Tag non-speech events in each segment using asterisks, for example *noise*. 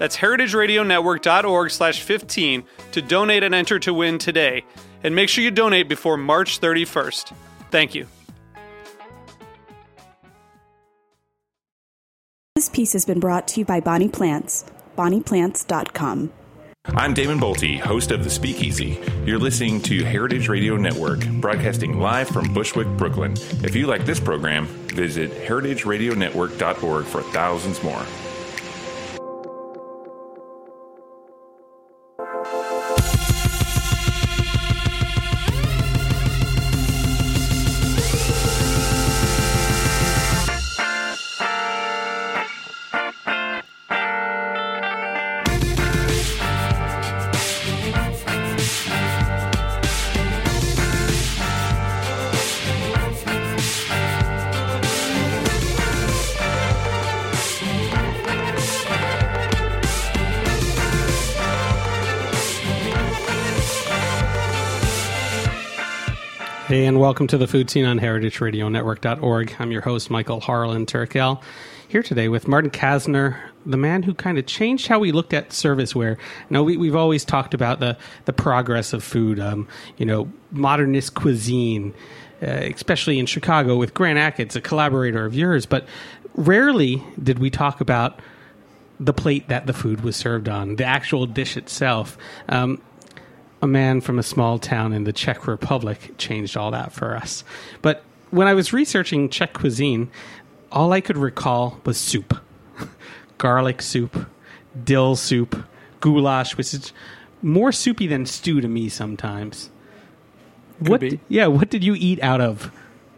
That's heritageradionetwork.org slash 15 to donate and enter to win today. And make sure you donate before March 31st. Thank you. This piece has been brought to you by Bonnie Plants, bonnieplants.com. I'm Damon Bolte, host of The Speakeasy. You're listening to Heritage Radio Network, broadcasting live from Bushwick, Brooklyn. If you like this program, visit heritageradionetwork.org for thousands more. Welcome to the Food Seen on heritageradionetwork.org. I'm your host, Michael Harlan Turkel, here today with Martin Kastner, the man who kind of changed how we looked at serviceware. Now, we, we've always talked about the, the progress of food, um, you know, modernist cuisine, uh, especially in Chicago with Grant Achatz, a collaborator of yours, but rarely did we talk about the plate that the food was served on, the actual dish itself. Um, a man from a small town in the Czech Republic changed all that for us. But when I was researching Czech cuisine, all I could recall was soup *laughs* garlic soup, dill soup, goulash, which is more soupy than stew to me sometimes. what? be. Yeah, what did you eat out of?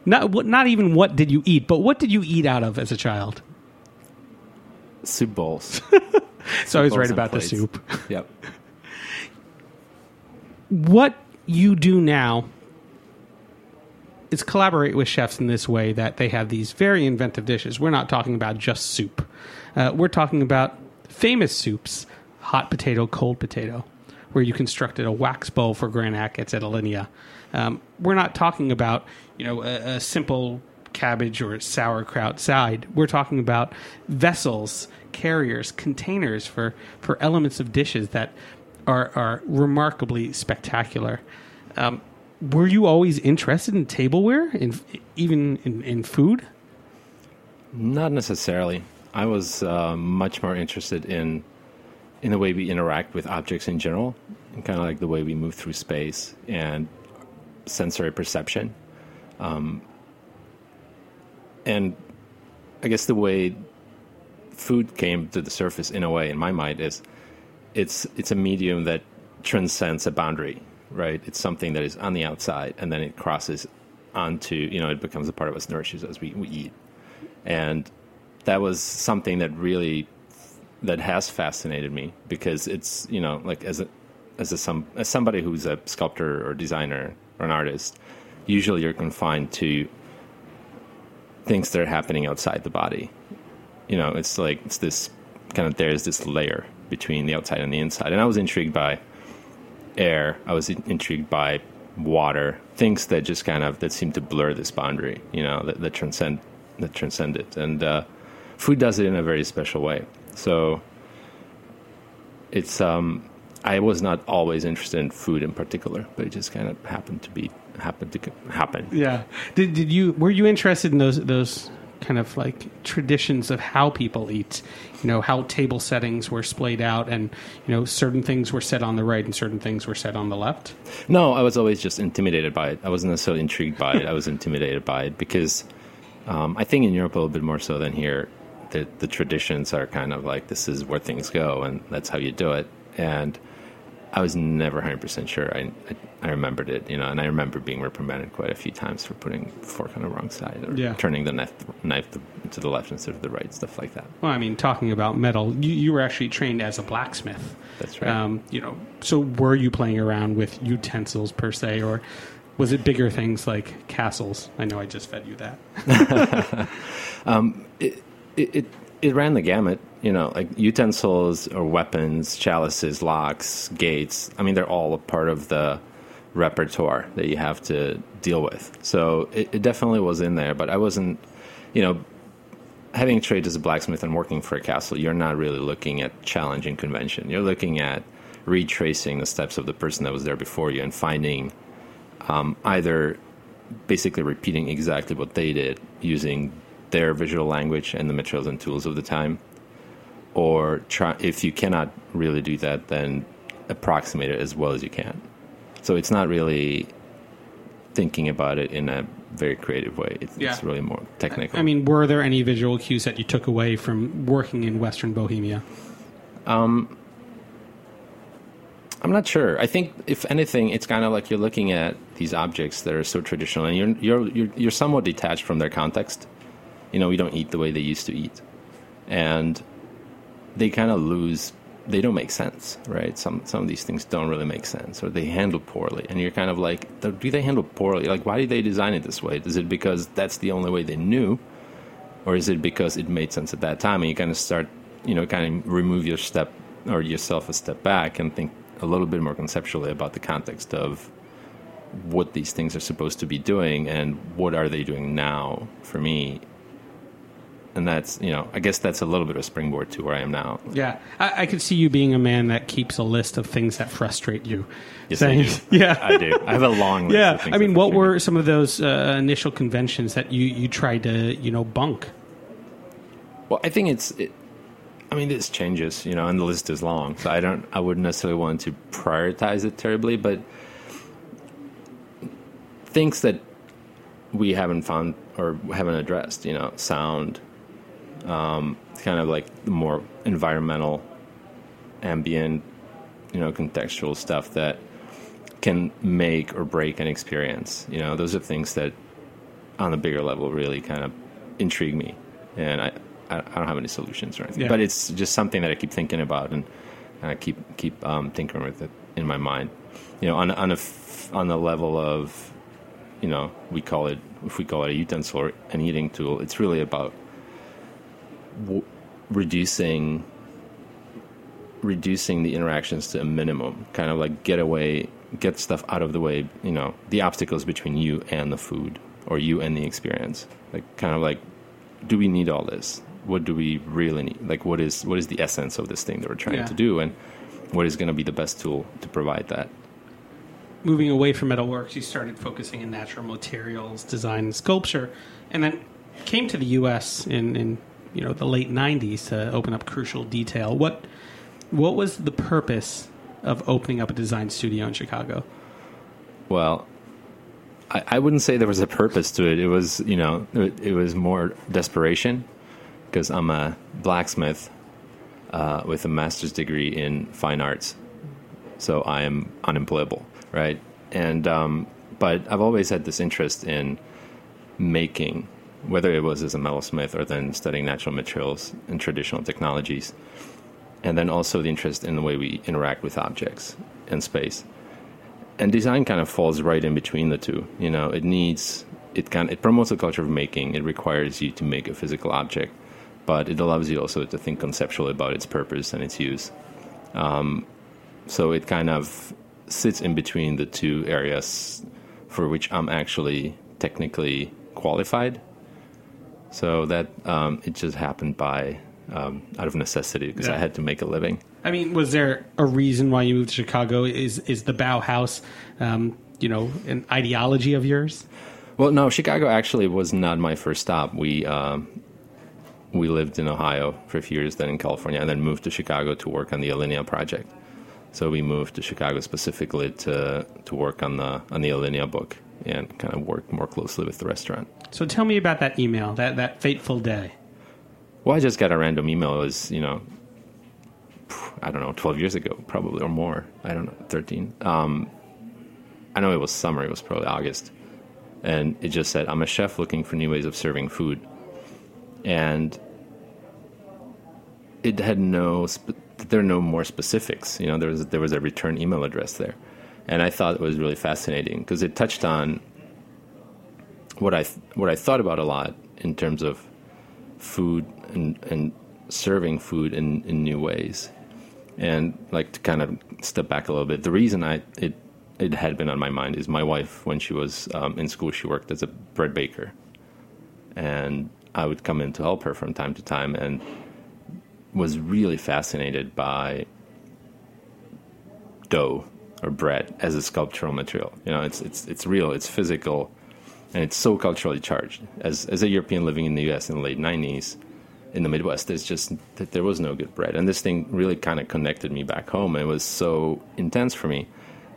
Not what, not even what did you eat, but what did you eat out of as a child? soup bowls. *laughs* So I was right about plates. the soup. Yep. *laughs* what you do now is collaborate with chefs in this way that they have these very inventive dishes. We're not talking about just soup. Uh, we're talking about famous soups, hot potato, cold potato, where you constructed a wax bowl for Grant Achatz at Alinea. Um, we're not talking about you know a, a simple cabbage or sauerkraut side. We're talking about vessels, carriers, containers for, for elements of dishes that are, are remarkably spectacular. Um, were you always interested in tableware, in, even in, in food? Not necessarily. I was uh, much more interested in in the way we interact with objects in general, and kind of like the way we move through space and sensory perception. Um, and I guess the way food came to the surface in a way in my mind is it's it's a medium that transcends a boundary, right? It's something that is on the outside and then it crosses onto, you know, it becomes a part of us, nourishes us, we, we eat. And that was something that really that has fascinated me because it's, you know, like as a as a some as somebody who's a sculptor or designer or an artist, usually you're confined to things that are happening outside the body. You know, it's like it's this kind of there's this layer between the outside and the inside. And I was intrigued by air. I was intrigued by water, things that just kind of that seem to blur this boundary. You know, that, that transcend that transcend it. And uh, food does it in a very special way. So it's um, I was not always interested in food in particular, but it just kind of happened to be happened to happen. Yeah. Did, did you were you interested in those those kind of like traditions of how people eat. You know, how table settings were splayed out, and you know, certain things were set on the right and certain things were set on the left. No, I was always just intimidated by it. I wasn't necessarily intrigued by it. I was intimidated by it because um, I think in Europe a little bit more so than here, the, the traditions are kind of like this is where things go and that's how you do it. And I was never 100% sure. I, I, I remembered it, you know, and I remember being reprimanded quite a few times for putting fork on the wrong side or Yeah. turning the knife, knife to the left instead of the right, stuff like that. Well, I mean, talking about metal, you, you were actually trained as a blacksmith. That's right. Um, you know, so were you playing around with utensils per se, or was it bigger things like castles? I know I just fed you that. *laughs* it, it it ran the gamut. You know, like utensils or weapons, chalices, locks, gates. I mean, they're all a part of the repertoire that you have to deal with. So it, it definitely was in there, but I wasn't. You know, having trained as a blacksmith and working for a castle, you're not really looking at challenging convention. You're looking at retracing the steps of the person that was there before you and finding um, either basically repeating exactly what they did using their visual language and the materials and tools of the time or try if you cannot really do that then approximate it as well as you can so it's not really thinking about it in a very creative way it's, Yeah. it's really more technical I mean, were there any visual cues that you took away from working in Western Bohemia? Um, I'm not sure. I think if anything, it's kind of like you're looking at these objects that are so traditional, and you're you're you're, you're somewhat detached from their context. You know, we don't eat the way they used to eat, and they kind of lose. They don't make sense, right? Some some of these things don't really make sense, or they handle poorly, and you're kind of like, do they handle poorly? Like, why did they design it this way? Is it because that's the only way they knew, or is it because it made sense at that time? And you kind of start, you know, kind of remove your step or yourself a step back and think a little bit more conceptually about the context of what these things are supposed to be doing and what are they doing now for me and that's you know i guess that's a little bit of a springboard to where i am now Yeah, I, I could see you being a man that keeps a list of things that frustrate you. Yes, I do. yeah, i do i have a long list yeah. of things I mean, what were some of those uh, initial conventions that you you tried to you know bunk? Well, I think it's. It, I mean, this changes, you know, and the list is long, so I don't. I wouldn't necessarily want to prioritize it terribly, but things that we haven't found or haven't addressed, you know, sound, um, kind of like the more environmental, ambient, you know, contextual stuff that can make or break an experience. You know, those are things that, on a bigger level, really kind of intrigue me, and I. I I don't have any solutions or anything, Yeah. but it's just something that I keep thinking about and I keep keep um, tinkering with it in my mind. You know, on a- on a on the level of, you know, we call it if we call it a utensil or an eating tool, it's really about w- reducing reducing the interactions to a minimum. Kind of like get away, get stuff out of the way. You know, the obstacles between you and the food or you and the experience. Like kind of like, do we need all this? What do we really need? Like, what is what is the essence of this thing that we're trying Yeah. to do, and what is going to be the best tool to provide that? moving away from metalworks, you started focusing in natural materials, design, and sculpture, and then came to the U.S. in, in you know the late '90s to open up Crucial Detail. What what was the purpose of opening up a design studio in Chicago? Well, I, I wouldn't say there was a purpose to it. It was, you know, it, it was more desperation because I'm a blacksmith uh, with a master's degree in fine arts, so I am unemployable, right? And um, but I've always had this interest in making, whether it was as a metalsmith or then studying natural materials and traditional technologies, and then also the interest in the way we interact with objects and space and design kind of falls right in between the two. You know, it needs it can it promotes a culture of making. It requires you to make a physical object, but it allows you also to think conceptually about its purpose and its use. Um, so it kind of sits in between the two areas for which I'm actually technically qualified. So that um, it just happened by um, out of necessity because I had to make a living. I mean, was there a reason why you moved to Chicago? Is is the Bauhaus, um, you know, an ideology of yours? Well, no, Chicago actually was not my first stop. We um, we lived in Ohio for a few years, then in California, and then moved to Chicago to work on the Alinea project. So we moved to Chicago specifically to to work on the on the Alinea book and kind of work more closely with the restaurant. So tell me about that email, that that fateful day. Well, I just got a random email. It was you know, I don't know, twelve years ago, probably or more. I don't know, thirteen. Um, I know it was summer. It was probably August, and it just said, "I'm a chef looking for new ways of serving food," and it had no. Sp- there are no more specifics. You know, there was there was a return email address there, and I thought it was really fascinating because it touched on what I what I thought about a lot in terms of food and and serving food in, in new ways. And like to kind of step back a little bit, the reason I it it had been on my mind is my wife when she was um, in school she worked as a bread baker, and I would come in to help her from time to time and was really fascinated by dough or bread as a sculptural material. You know, it's it's it's real, it's physical, and it's so culturally charged. As as a European living in the U.S. in the late '90s, in the Midwest, there's just there was no good bread, and this thing really kind of connected me back home. It was so intense for me.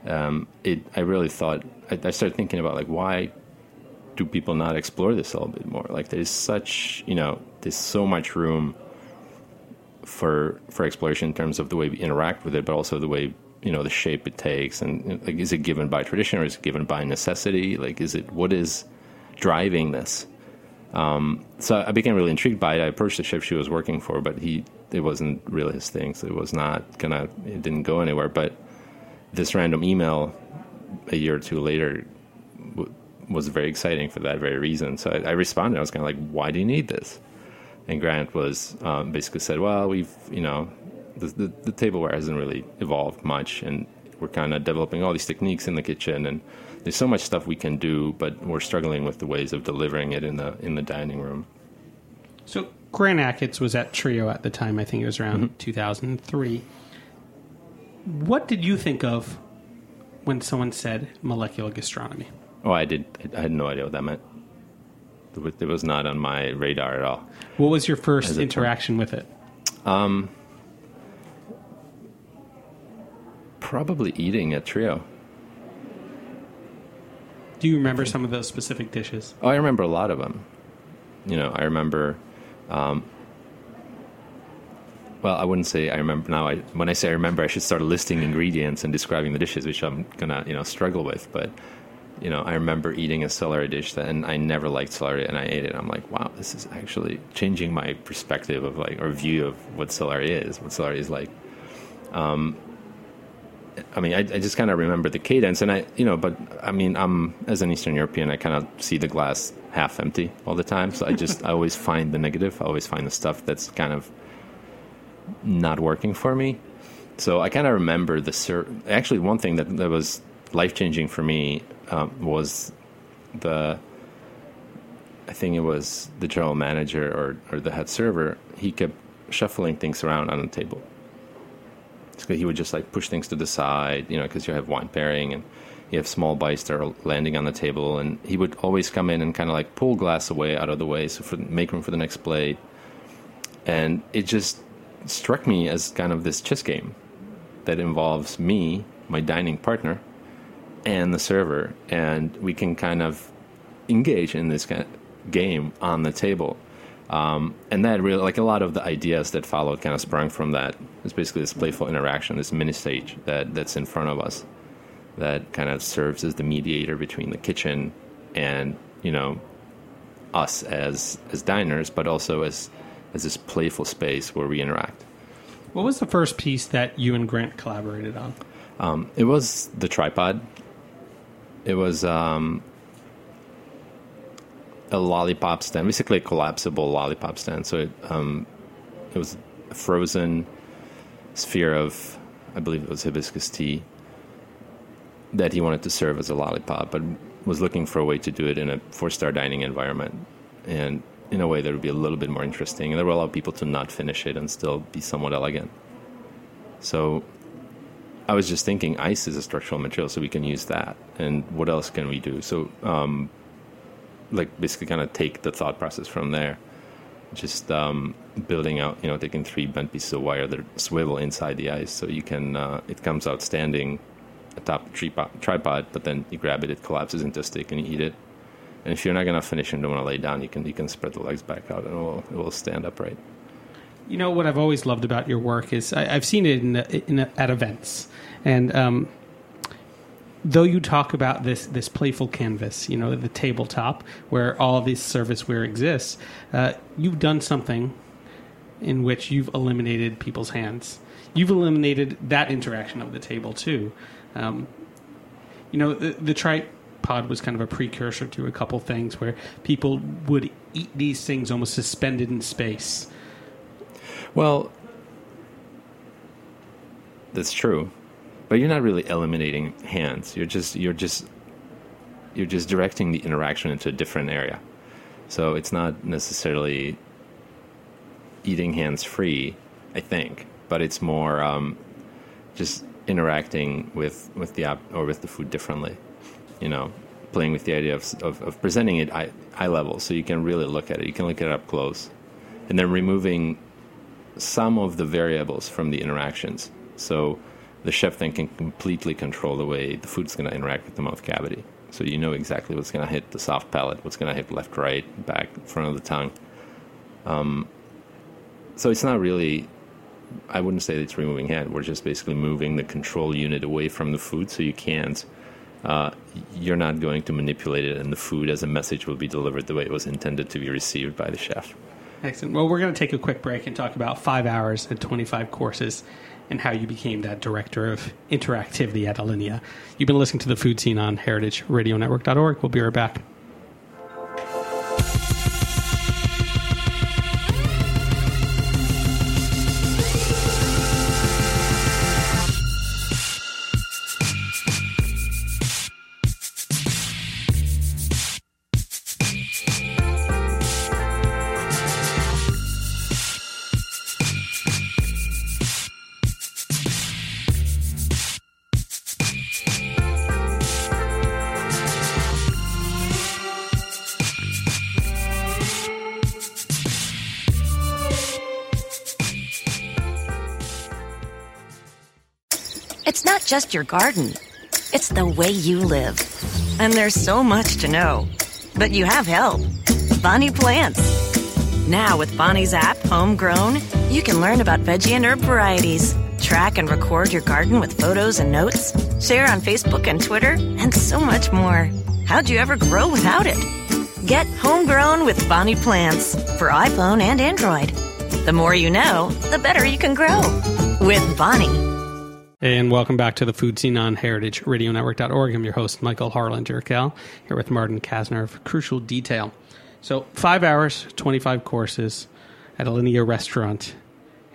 Um, it I really thought I, I started thinking about like why do people not explore this a little bit more? Like there's such you know there's so much room for for exploration in terms of the way we interact with it, but also the way you know the shape it takes, and like is it given by tradition or is it given by necessity? Like is it what is driving this? Um, so I became really intrigued by it. I approached the chef she was working for, but he it wasn't really his thing, so it was not gonna it didn't go anywhere. But this random email a year or two later w- was very exciting for that very reason. So I, I responded. I was kind of like, "Why do you need this?" And Grant was um, basically said, "Well, we've you know the, the, the tableware hasn't really evolved much, and we're kind of developing all these techniques in the kitchen, and there's so much stuff we can do, but we're struggling with the ways of delivering it in the in the dining room." So Grant Achatz was at Trio at the time. I think it was around mm-hmm. 2003. What did you think of when someone said molecular gastronomy? Oh, I did. I had no idea what that meant. It was, not on my radar at all. What was your first As a term. interaction with it? Um, Probably eating at Trio. Do you remember some of those specific dishes? Oh, I remember a lot of them. You know, I remember. Um, well, I wouldn't say I remember now. I, when I say I remember, I should start listing ingredients and describing the dishes, which I'm gonna, you know, struggle with. But you know, I remember eating a celery dish that, and I never liked celery, and I ate it. I'm like, wow, this is actually changing my perspective of like or view of what celery is, what celery is like. Um, I mean, I, I just kind of remember the cadence, and I, you know, but I mean, I'm as an Eastern European, I kind of see the glass half empty all the time. So I just, I always *laughs* find the negative. I always find the stuff that's kind of not working for me. So I kind of remember the ser- actually one thing that that was life changing for me um, was the I think it was the general manager or, or the head server. He kept shuffling things around on the table. He would just like push things to the side, you know, because you have wine pairing and you have small bites that are landing on the table, and he would always come in and kind of like pull glass away out of the way, so for make room for the next plate. And it just struck me as kind of this chess game that involves me, my dining partner, and the server, and we can kind of engage in this kind of game on the table. Um, and that really, like a lot of the ideas that followed, kind of sprung from that. It's basically this playful interaction, this mini stage that that's in front of us, that kind of serves as the mediator between the kitchen and you know us as as diners, but also as as this playful space where we interact. What was the first piece that you and Grant collaborated on? Um, it was the tripod. It was um, a lollipop stand, basically a collapsible lollipop stand. So it, um, it was a frozen sphere of, I believe it was hibiscus tea, that he wanted to serve as a lollipop, but was looking for a way to do it in a four-star dining environment, and in a way that would be a little bit more interesting, and that would allow people to not finish it and still be somewhat elegant. So I was just thinking ice is a structural material, so we can use that. And what else can we do? So um, like basically kind of take the thought process from there. Just um, building out, you know, taking three bent pieces of wire that swivel inside the ice, so you can uh, it comes out standing atop the tripod, tripod, but then you grab it, it collapses into a stick, and you eat it. And if you're not gonna finish and don't want to lay down, you can you can spread the legs back out, and it will it will stand upright. You know what I've always loved about your work is I, have seen it in, in, at events, and um, though you talk about this this playful canvas, you know, the tabletop where all this serviceware exists, uh, you've done something in which you've eliminated people's hands. You've eliminated that interaction of the table too. Um, you know, the, the tripod was kind of a precursor to a couple things where people would eat these things almost suspended in space. Well, that's true but you're not really eliminating hands. You're just you're just you're just directing the interaction into a different area. So it's not necessarily eating hands free, I think, but it's more um, just interacting with with the app or with the food differently. You know, playing with the idea of of, of presenting it eye, eye level, so you can really look at it. You can look at it up close, and then removing some of the variables from the interactions. So the chef then can completely control the way the food's going to interact with the mouth cavity. So you know exactly what's going to hit the soft palate, what's going to hit left, right, back, front of the tongue. Um, so it's not really, I wouldn't say it's removing hand. We're just basically moving the control unit away from the food so you can't, uh, you're not going to manipulate it and the food as a message will be delivered the way it was intended to be received by the chef. Excellent. Well, we're going to take a quick break and talk about five hours and 25 courses and how you became that director of interactivity at Alinea. You've been listening to the food seen on heritageradionetwork.org. We'll be right back. Just your garden. It's the way you live. And there's so much to know. But you have help. Bonnie Plants. Now with Bonnie's app, Homegrown, you can learn about veggie and herb varieties, track and record your garden with photos and notes, share on Facebook and Twitter, and so much more. How'd you ever grow without it? Get Homegrown with Bonnie Plants for iPhone and Android. The more you know, the better you can grow. With Bonnie. And welcome back to the food seen on heritageradionetwork.org. I'm your host, Michael Harlan Turkel, here with Martin Kastner of Crucial Detail. So, five hours, 25 courses at Alinea restaurant.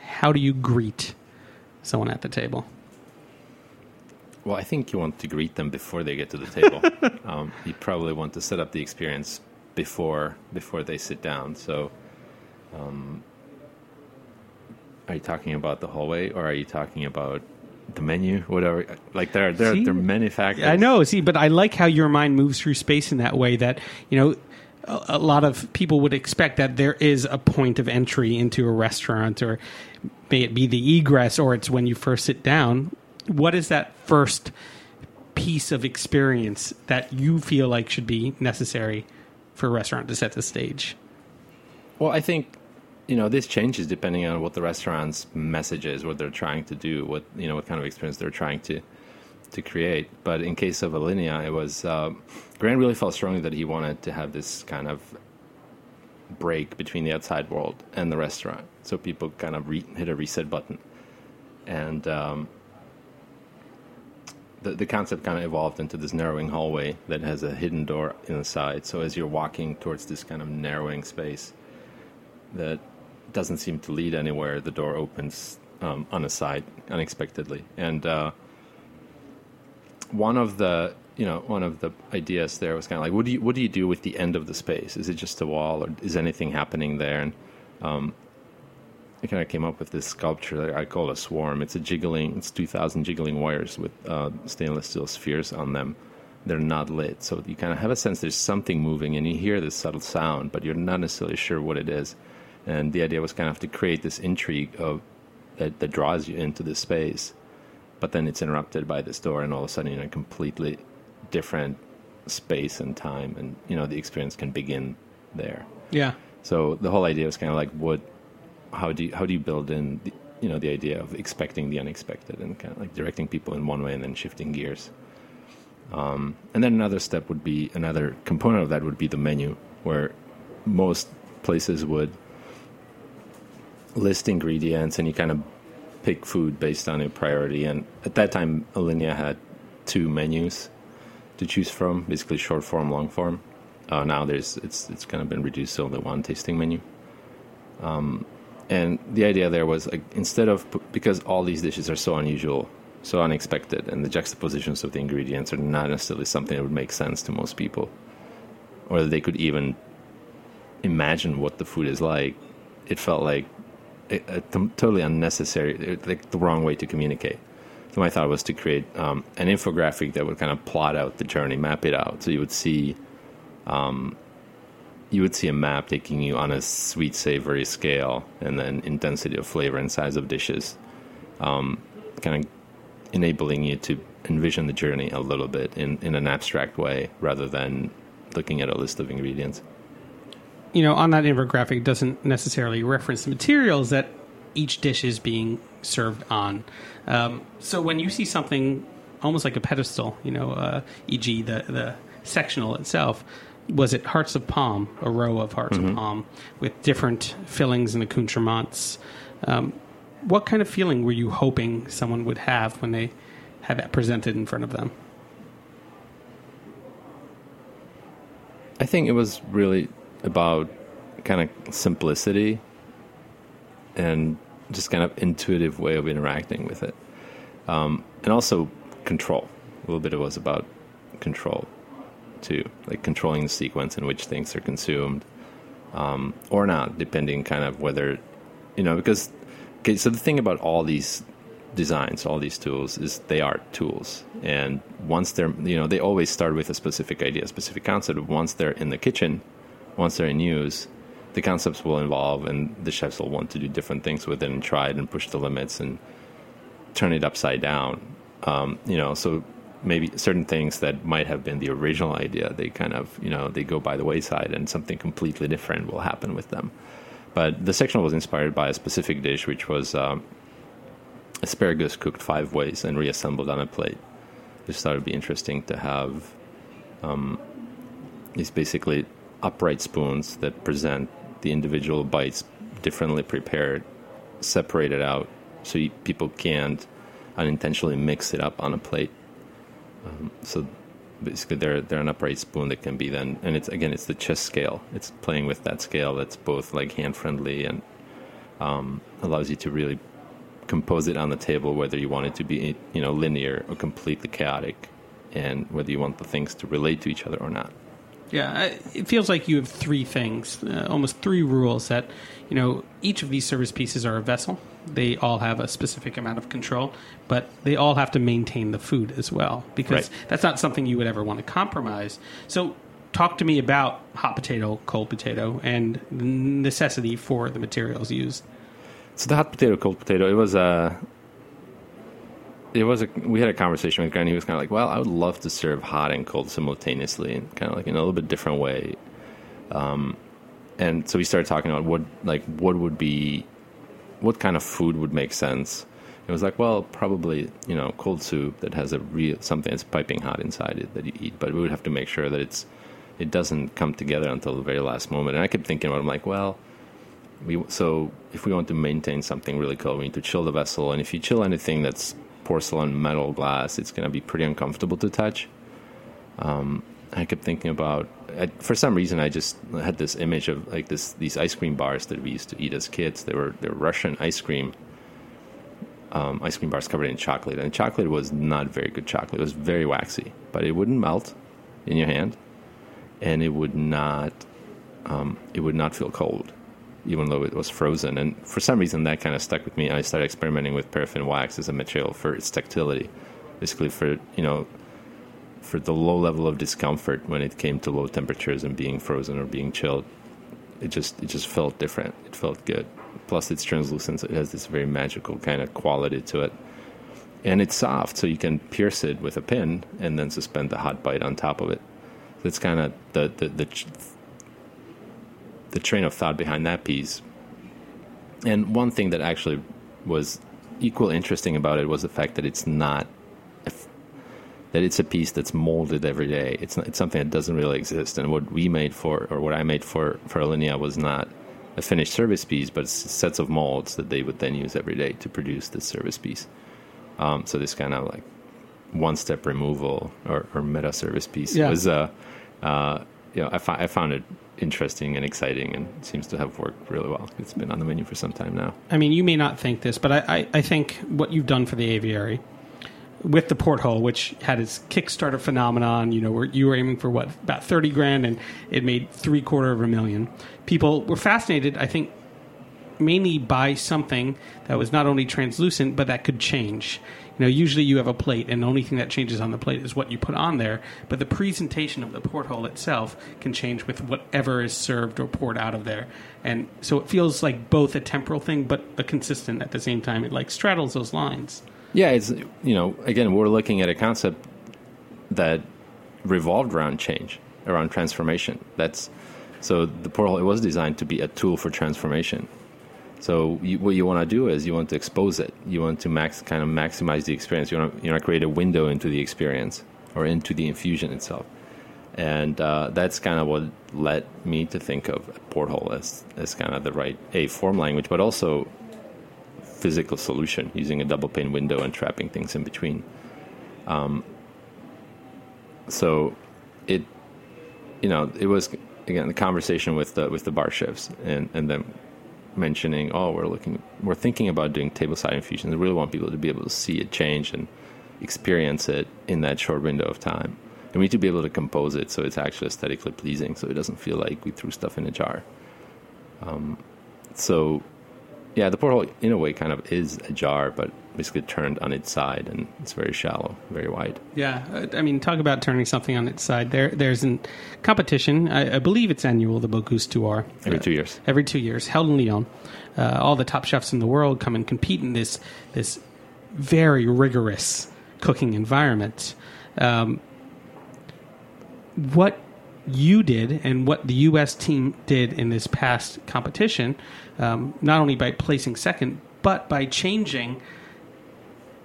How do you greet someone at the table? Well, I think you want to greet them before they get to the table. *laughs* um, you probably want to set up the experience before before they sit down. So, um, are you talking about the hallway, or are you talking about the menu, whatever. Like there, there, see, there are many factors. I know. See, but I like how your mind moves through space in that way. That you know, a, a lot of people would expect that there is a point of entry into a restaurant, or may it be the egress, or it's when you first sit down. What is that first piece of experience that you feel like should be necessary for a restaurant to set the stage? Well, I think you know this changes depending on what the restaurant's message is, what they're trying to do, what you know what kind of experience they're trying to to create. But in case of Alinea, it was uh, Grant really felt strongly that he wanted to have this kind of break between the outside world and the restaurant, so people kind of re- hit a reset button, and um, the the concept kind of evolved into this narrowing hallway that has a hidden door inside. So as you're walking towards this kind of narrowing space, that doesn't seem to lead anywhere. The door opens um, on a side unexpectedly, and uh, one of the you know one of the ideas there was kind of like, what do you what do you do with the end of the space? Is it just a wall, or is anything happening there? And um, I kind of came up with this sculpture that I call a swarm. It's a jiggling, it's two thousand jiggling wires with uh, stainless steel spheres on them. they're not lit. So you kind of have a sense there's something moving, and you hear this subtle sound, but you're not necessarily sure what it is. And the idea was kind of to create this intrigue of that, that draws you into this space, but then it's interrupted by this door, and all of a sudden you're in a completely different space and time, and you know the experience can begin there. Yeah. So the whole idea was kind of like, what? How do you, how do you build in the, you know the idea of expecting the unexpected and kind of like directing people in one way and then shifting gears. Um, and then another step would be another component of that would be the menu, where most places would list ingredients and you kind of pick food based on your priority. And at that time, Alinea had two menus to choose from, basically short form, long form. Uh, now there's it's it's kind of been reduced to only one tasting menu. Um, and the idea there was like instead of because all these dishes are so unusual, so unexpected, and the juxtapositions of the ingredients are not necessarily something that would make sense to most people, or that they could even imagine what the food is like. It felt like totally unnecessary, like the wrong way to communicate. So my thought was to create um, an infographic that would kind of plot out the journey, map it out, so you would see. Um, you would see a map taking you on a sweet savory scale and then intensity of flavor and size of dishes um, kind of enabling you to envision the journey a little bit in, in an abstract way rather than looking at a list of ingredients you know on that infographic it doesn't necessarily reference the materials that each dish is being served on um, so when you see something almost like a pedestal you know uh, e.g the, the sectional itself was it Hearts of Palm, a row of Hearts mm-hmm. of Palm with different fillings and accoutrements. Um, what kind of feeling were you hoping someone would have when they had that presented in front of them? I think it was really about kind of simplicity and just kind of intuitive way of interacting with it. Um, and also control. A little bit it was about control too, like controlling the sequence in which things are consumed, um, or not, depending kind of whether, you know, because okay. So the thing about all these designs, all these tools, is they are tools, and once they're, you know, they always start with a specific idea, a specific concept. But once they're in the kitchen, once they're in use, the concepts will evolve, and the chefs will want to do different things with it and try it and push the limits and turn it upside down. Um, you know, so maybe certain things that might have been the original idea they kind of you know they go by the wayside and something completely different will happen with them but the section was inspired by a specific dish which was um, asparagus cooked five ways and reassembled on a plate just thought it would be interesting to have um, these basically upright spoons that present the individual bites differently prepared separated out so you, people can't unintentionally mix it up on a plate um, so basically, they're they're an upright spoon that can be then, and it's again, it's the chess scale. It's playing with that scale that's both like hand friendly and um, allows you to really compose it on the table, whether you want it to be you know linear or completely chaotic, and whether you want the things to relate to each other or not. Yeah, it feels like you have three things, uh, almost three rules that, you know, each of these service pieces are a vessel. They all have a specific amount of control, but they all have to maintain the food as well because right. that's not something you would ever want to compromise. So, talk to me about hot potato, cold potato, and the necessity for the materials used. So, the hot potato, cold potato, it was a. It was a we had a conversation with Granny. He was kind of like, "Well, I would love to serve hot and cold simultaneously, and kind of like in a little bit different way." Um, and so we started talking about what like what would be, what kind of food would make sense. It was like, well, probably you know, cold soup that has a real something that's piping hot inside it that you eat, but we would have to make sure that it's it doesn't come together until the very last moment. And I kept thinking about, it, I'm like, well. We, so if we want to maintain something really cold, we need to chill the vessel, and if you chill anything that's porcelain, metal, glass, it's going to be pretty uncomfortable to touch. Um, I kept thinking about, I, for some reason, I just had this image of like this these ice cream bars that we used to eat as kids. They were they were Russian ice cream, um, ice cream bars covered in chocolate, and chocolate was not very good chocolate. It was very waxy, but it wouldn't melt in your hand, and it would not um, it would not feel cold even though it was frozen. And for some reason, that kind of stuck with me. I started experimenting with paraffin wax as a material for its tactility, basically for you know for the low level of discomfort when it came to low temperatures and being frozen or being chilled. It just it just felt different. It felt good. Plus, it's translucent, so it has this very magical kind of quality to it. And it's soft, so you can pierce it with a pin and then suspend the hot bite on top of it. It's kind of the the, the the train of thought behind that piece. And one thing that actually was equal interesting about it was the fact that it's not that it's a piece that's molded every day. It's not, it's something that doesn't really exist. And what we made for, or what I made for for Alinea was not a finished service piece, but sets of molds that they would then use every day to produce this service piece. Um, so this kind of like one step removal or, or meta service piece Yeah. was, uh, uh, you know, I, fi- I found it interesting and exciting, and seems to have worked really well. It's been on the menu for some time now. I mean, you may not think this, but I, I, I think what you've done for the aviary with the porthole, which had its Kickstarter phenomenon, you know, where you were aiming for what about thirty grand, and it made three quarter of a million. People were fascinated, I think, mainly by something that was not only translucent but that could change. You know, usually you have a plate, and the only thing that changes on the plate is what you put on there. But the presentation of the porthole itself can change with whatever is served or poured out of there, and so it feels like both a temporal thing but a consistent at the same time. It like straddles those lines. Yeah, it's you know, again, we're looking at a concept that revolved around change, around transformation. That's so the porthole. It was designed to be a tool for transformation. So you, what you want to do is you want to expose it. You want to max kind of maximize the experience. You want to, you create a window into the experience or into the infusion itself. And uh, that's kind of what led me to think of porthole as, as kind of the right a form language, but also physical solution using a double pane window and trapping things in between. Um, so it, you know, it was again the conversation with the with the bar chefs and and them mentioning, oh, we're looking, we're thinking about doing tableside infusions. We really want people to be able to see it change and experience it in that short window of time. And we need to be able to compose it so it's actually aesthetically pleasing, so it doesn't feel like we threw stuff in a jar. Um, so, yeah, the porthole in a way kind of is a jar, but basically turned on its side, and it's very shallow, very wide. Yeah, uh, I mean, talk about turning something on its side. There, there's a competition. I, I believe it's annual. The Bocuse d'Or Every Uh, two years. Every two years, held in Lyon. Uh, all the top chefs in the world come and compete in this this very rigorous cooking environment. Um, what you did and what the U.S. team did in this past competition, um, not only by placing second, but by changing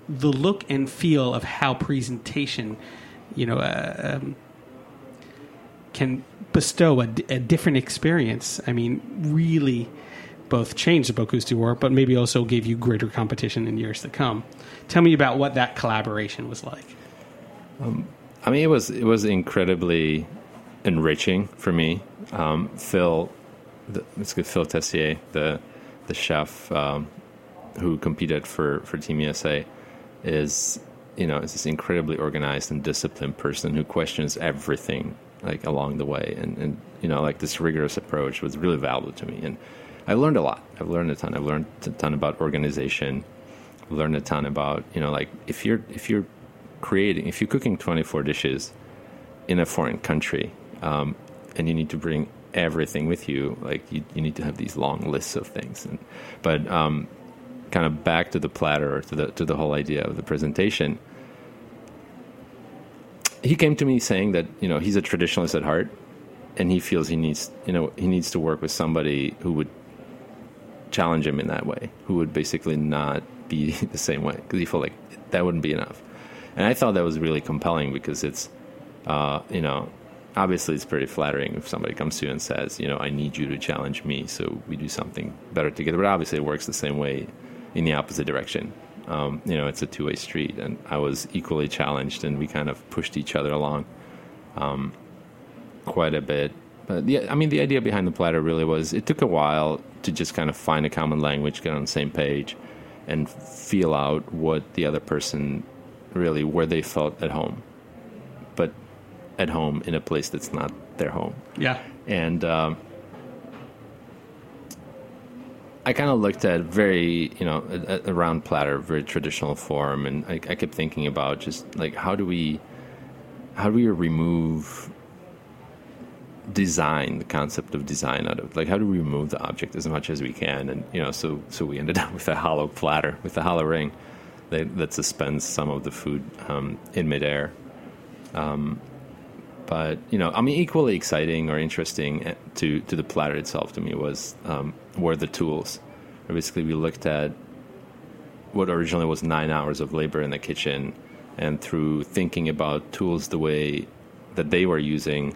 the look and feel of how presentation, you know, uh, um, can bestow a, a different experience. I mean, really, both changed the Bocuse d'Or, but maybe also gave you greater competition in years to come. Tell me about what that collaboration was like. I mean, it was it was incredibly enriching for me. Um, Phil, the. Phil Tessier, the the chef um, who competed for for Team USA, is you know is this incredibly organized and disciplined person who questions everything like along the way, and and you know like this rigorous approach was really valuable to me, and I learned a lot. I've learned a ton. I've learned a ton about organization. Learned a ton about you know like if you're if you're creating if you're cooking 24 dishes in a foreign country um, and you need to bring everything with you like you, you need to have these long lists of things and, but um, kind of back to the platter or to the to the whole idea of the presentation he came to me saying that you know he's a traditionalist at heart and he feels he needs you know he needs to work with somebody who would challenge him in that way who would basically not be *laughs* the same way because he felt like that wouldn't be enough and I thought that was really compelling because it's, uh, you know, obviously it's pretty flattering if somebody comes to you and says, you know, I need you to challenge me so we do something better together. But obviously it works the same way in the opposite direction. Um, you know, it's a two way street, and I was equally challenged, and we kind of pushed each other along um, quite a bit. But the, I mean, the idea behind the platter really was it took a while to just kind of find a common language, get on the same page, and feel out what the other person really where they felt at home, but at home in a place that's not their home. Yeah. And um, I kind of looked at very, you know, a, a round platter, very traditional form, and I, I kept thinking about just like how do we how do we remove design, the concept of design out of like how do we remove the object as much as we can, and you know, so so we ended *laughs* up with a hollow platter with a hollow ring that, that suspends some of the food um, in midair. Um, but you know, I mean, equally exciting or interesting eh, to to the platter itself to me was um, were the tools. Basically, we looked at what originally was nine hours of labor in the kitchen, and through thinking about tools the way that they were using,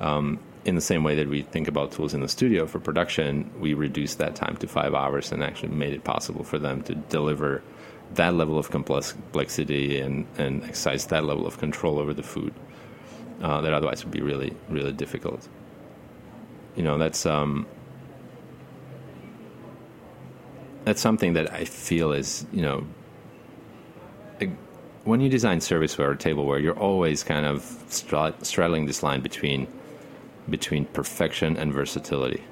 um, in the same way that we think about tools in the studio for production, we reduced that time to five hours and actually made it possible for them to deliver that level of complexity and, and exercise that level of control over the food uh, that otherwise would be really, really difficult. You know, that's um, that's something that I feel is, you know, when you design serviceware or tableware, you're always kind of straddling this line between between perfection and versatility,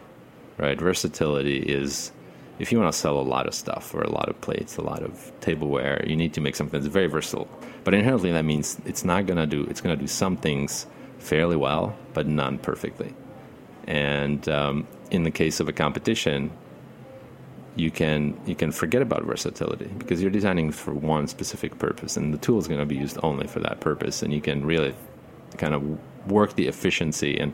right? Versatility is if you want to sell a lot of stuff or a lot of plates, a lot of tableware, you need to make something that's very versatile. But inherently, that means it's not going to do. It's to do some things fairly well, but none perfectly. And um, in the case of a competition, you can you can forget about versatility because you're designing for one specific purpose, and the tool is going to be used only for that purpose. And you can really kind of work the efficiency and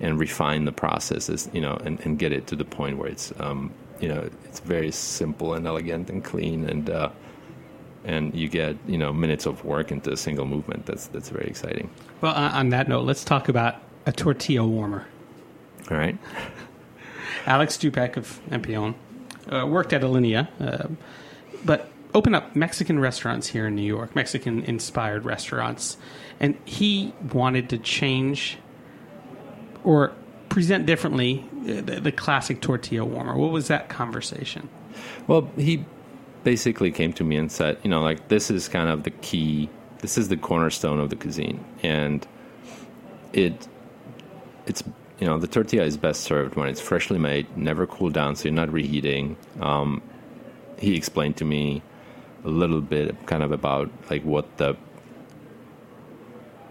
and refine the processes, you know, and, and get it to the point where it's um, you know it's very simple and elegant and clean and uh, and you get you know minutes of work into a single movement. That's that's very exciting. Well, on that note, let's talk about a tortilla warmer. All right. *laughs* Alex Stupak of Empellón uh, worked at Alinea, uh, but opened up Mexican restaurants here in New York, Mexican inspired restaurants, and he wanted to change or present differently the, the classic tortilla warmer. What was that conversation? Well, he basically came to me and said, you know, like this is kind of the key, this is the cornerstone of the cuisine, and it, it's you know the tortilla is best served when it's freshly made, never cooled down, so you're not reheating. Um, he explained to me a little bit, kind of about like what the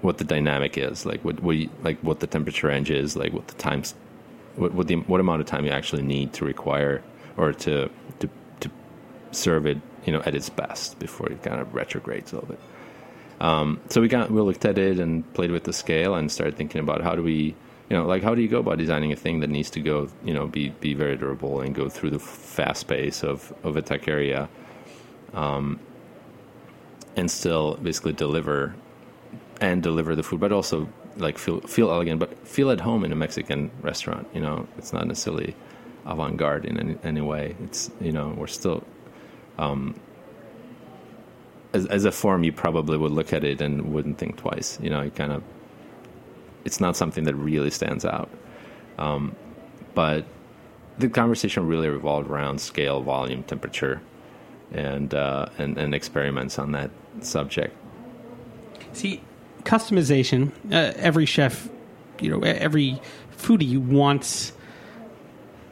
what the dynamic is, like what you, like what the temperature range is, like what the times, what what the what amount of time you actually need to require or to to to serve it, you know, at its best before it kind of retrogrades a little bit. Um, so we got we looked at it and played with the scale and started thinking about how do we, you know, like how do you go about designing a thing that needs to go, you know, be be very durable and go through the fast pace of of a taqueria, um, and still basically deliver and deliver the food, but also like feel feel elegant, but feel at home in a Mexican restaurant. You know, it's not necessarily avant garde in any, any, way. It's you know we're still. Um, as, as a form, you probably would look at it and wouldn't think twice. You know, it kind of, it's not something that really stands out. Um, but the conversation really revolved around scale, volume, temperature, and uh, and, and experiments on that subject. See, customization. Uh, every chef, you know, every foodie wants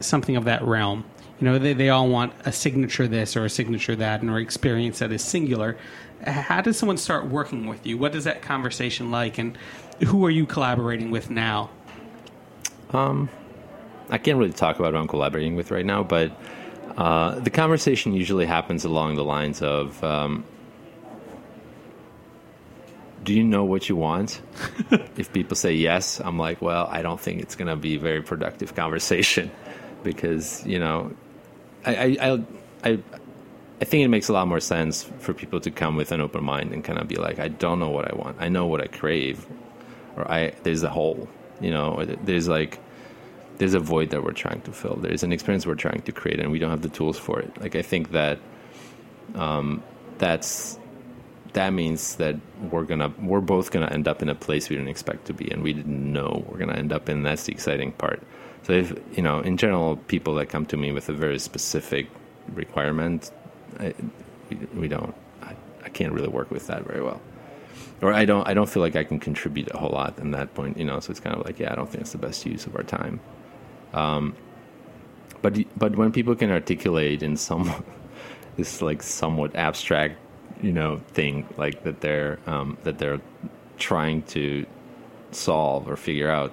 something of that realm. You know, they, they all want a signature this or a signature that, and or experience that is singular. How does someone start working with you? What is that conversation like, and who are you collaborating with now? Um, I can't really talk about who I'm collaborating with right now, but uh, the conversation usually happens along the lines of um, do you know what you want? *laughs* if people say yes, I'm like, well, I don't think it's going to be a very productive conversation *laughs* because you know, I, I, I, I, I think it makes a lot more sense for people to come with an open mind and kind of be like, I don't know what I want. I know what I crave, or I there's a hole. You know, there's like there's a void that we're trying to fill. There's an experience we're trying to create, and we don't have the tools for it. Like I think that um, that's that means that we're gonna we're both gonna end up in a place we didn't expect to be and we didn't know we're gonna end up in that's the exciting part so if you know in general people that come to me with a very specific requirement I, we, we don't I, I can't really work with that very well or I don't I don't feel like I can contribute a whole lot in that point you know so it's kind of like yeah I don't think it's the best use of our time um, but but when people can articulate in some *laughs* this like somewhat abstract you know thing like that they're um, that they're trying to solve or figure out,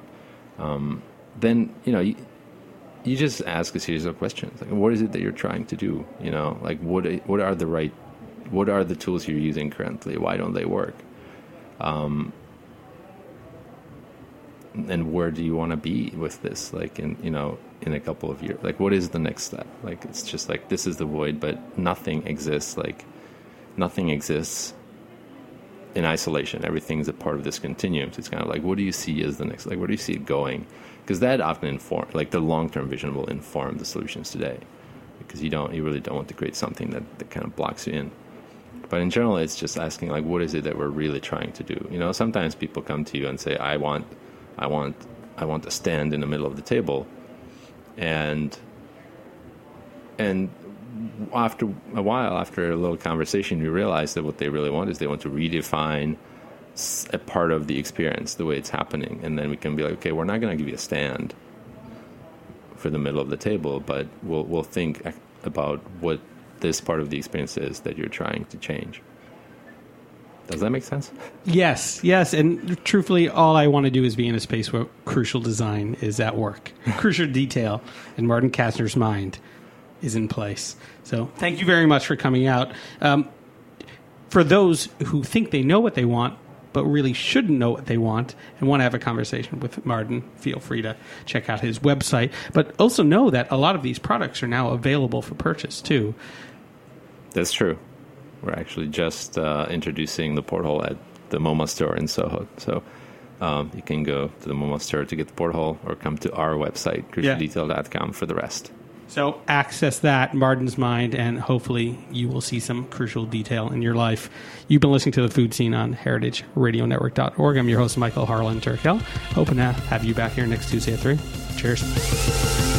um, then you know you, you just ask a series of questions. Like, what is it that you're trying to do? You know, like what what are the right what are the tools you're using currently? Why don't they work? Um, and where do you want to be with this? Like in you know in a couple of years, like what is the next step? Like it's just like this is the void, but nothing exists. Like nothing exists in isolation. Everything's a part of this continuum. So it's kind of like what do you see as the next? Like where do you see it going? Because that often inform like the long term vision will inform the solutions today. Because you don't you really don't want to create something that, that kind of blocks you in. But in general, it's just asking like, what is it that we're really trying to do? You know, sometimes people come to you and say, I want I want I want to stand in the middle of the table, and and after a while, after a little conversation, you realize that what they really want is they want to redefine a part of the experience, the way it's happening, and then we can be like, okay, we're not going to give you a stand for the middle of the table, but we'll we'll think eh, about what this part of the experience is that you're trying to change. Does that make sense? Yes, yes. And truthfully, all I want to do is be in a space where crucial design is at work, *laughs* crucial detail, and Martin Kastner's mind is in place. So thank you very much for coming out. Um, for those who think they know what they want, but really shouldn't know what they want and want to have a conversation with Martin, feel free to check out his website. But also know that a lot of these products are now available for purchase too. That's true. We're actually just uh, introducing the porthole at the MoMA store in Soho. So um, you can go to the MoMA store to get the porthole or come to our website, crucialdetail.com, for the rest. So access that, Martin's Mind, and hopefully you will see some crucial detail in your life. You've been listening to the food seen on heritageradionetwork.org. I'm your host, Michael Harlan Turkel. Hoping to have you back here next Tuesday at 3. Cheers.